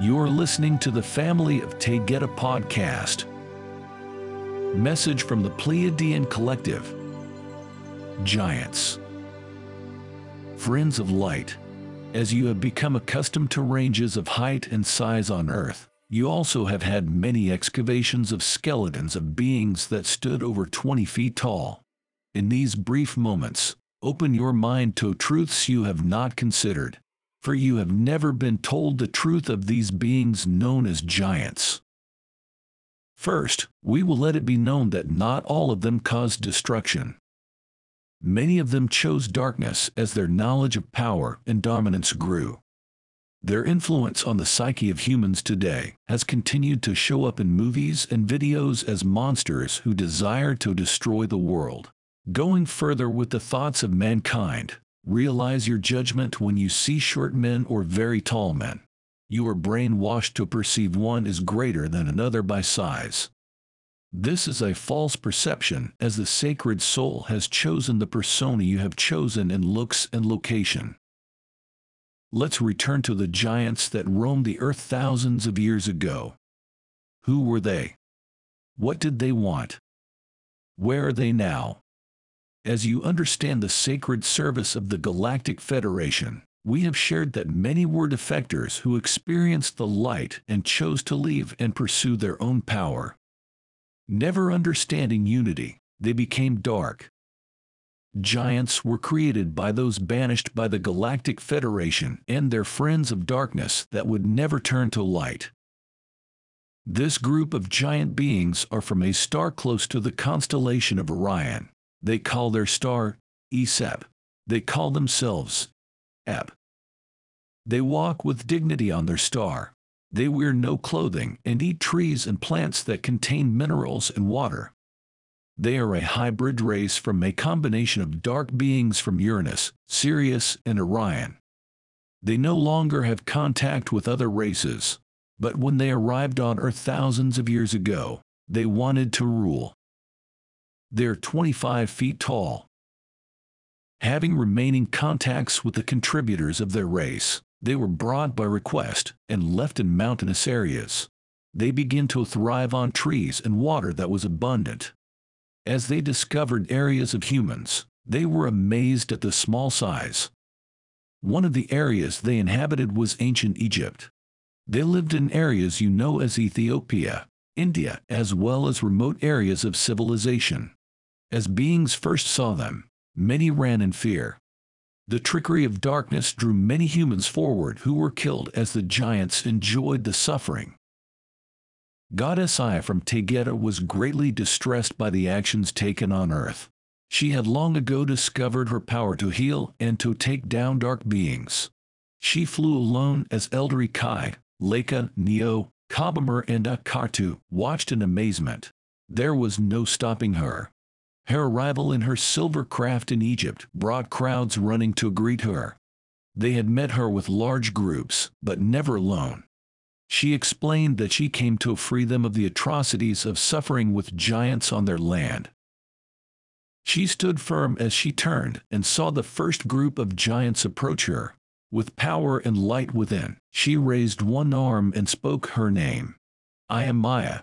You're listening to the Family of Taygeta podcast. Message from the Pleiadian Collective Giants. Friends of light, as you have become accustomed to ranges of height and size on Earth, you also have had many excavations of skeletons of beings that stood over 20 feet tall. In these brief moments, open your mind to truths you have not considered, for you have never been told the truth of these beings known as giants. First, we will let it be known that not all of them caused destruction. Many of them chose darkness as their knowledge of power and dominance grew. Their influence on the psyche of humans today has continued to show up in movies and videos as monsters who desire to destroy the world. Going further with the thoughts of mankind, realize your judgment when you see short men or very tall men. You are brainwashed to perceive one is greater than another by size. This is a false perception as the sacred soul has chosen the persona you have chosen in looks and location. Let's return to the giants that roamed the earth thousands of years ago. Who were they? What did they want? Where are they now? As you understand the sacred service of the Galactic Federation, we have shared that many were defectors who experienced the light and chose to leave and pursue their own power. Never understanding unity, they became dark, Giants were created by those banished by the Galactic Federation and their friends of darkness that would never turn to light. This group of giant beings are from a star close to the constellation of Orion. They call their star Esep. They call themselves Eb. They walk with dignity on their star. They wear no clothing and eat trees and plants that contain minerals and water. They are a hybrid race from a combination of dark beings from Uranus, Sirius, and Orion. They no longer have contact with other races, but when they arrived on Earth thousands of years ago, they wanted to rule. They're 25 feet tall. Having remaining contacts with the contributors of their race, they were brought by request and left in mountainous areas. They begin to thrive on trees and water that was abundant. As they discovered areas of humans, they were amazed at the small size. One of the areas they inhabited was ancient Egypt. They lived in areas you know as Ethiopia, India, as well as remote areas of civilization. As beings first saw them, many ran in fear. The trickery of darkness drew many humans forward who were killed as the giants enjoyed the suffering. Goddess Aya from Taygeta was greatly distressed by the actions taken on earth. She had long ago discovered her power to heal and to take down dark beings. She flew alone as Eldari Kai, Leica, Neo, Kabamer, and Akartu watched in amazement. There was no stopping her. Her arrival in her silver craft in Egypt brought crowds running to greet her. They had met her with large groups, but never alone. She explained that she came to free them of the atrocities of suffering with giants on their land. She stood firm as she turned and saw the first group of giants approach her. With power and light within, she raised one arm and spoke her name. I am Maya.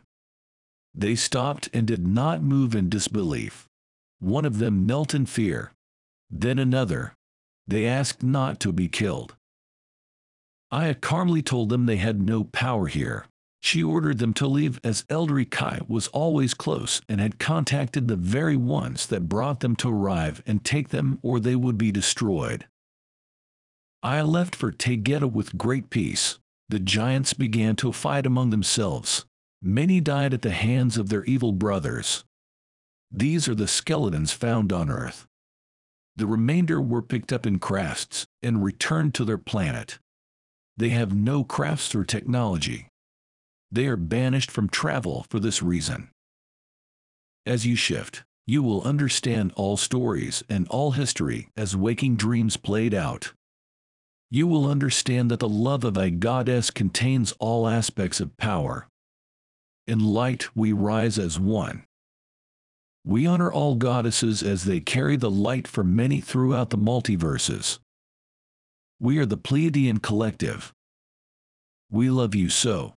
They stopped and did not move in disbelief. One of them knelt in fear. Then another. They asked not to be killed. Aya calmly told them they had no power here. She ordered them to leave as Eldari Kai was always close and had contacted the very ones that brought them to arrive and take them or they would be destroyed. Aya left for Taygeta with great peace. The giants began to fight among themselves. Many died at the hands of their evil brothers. These are the skeletons found on Earth. The remainder were picked up in crafts and returned to their planet. They have no crafts or technology. They are banished from travel for this reason. As you shift, you will understand all stories and all history as waking dreams played out. You will understand that the love of a goddess contains all aspects of power. In light, we rise as one. We honor all goddesses as they carry the light for many throughout the multiverses. We are the Pleiadian Collective. We love you so.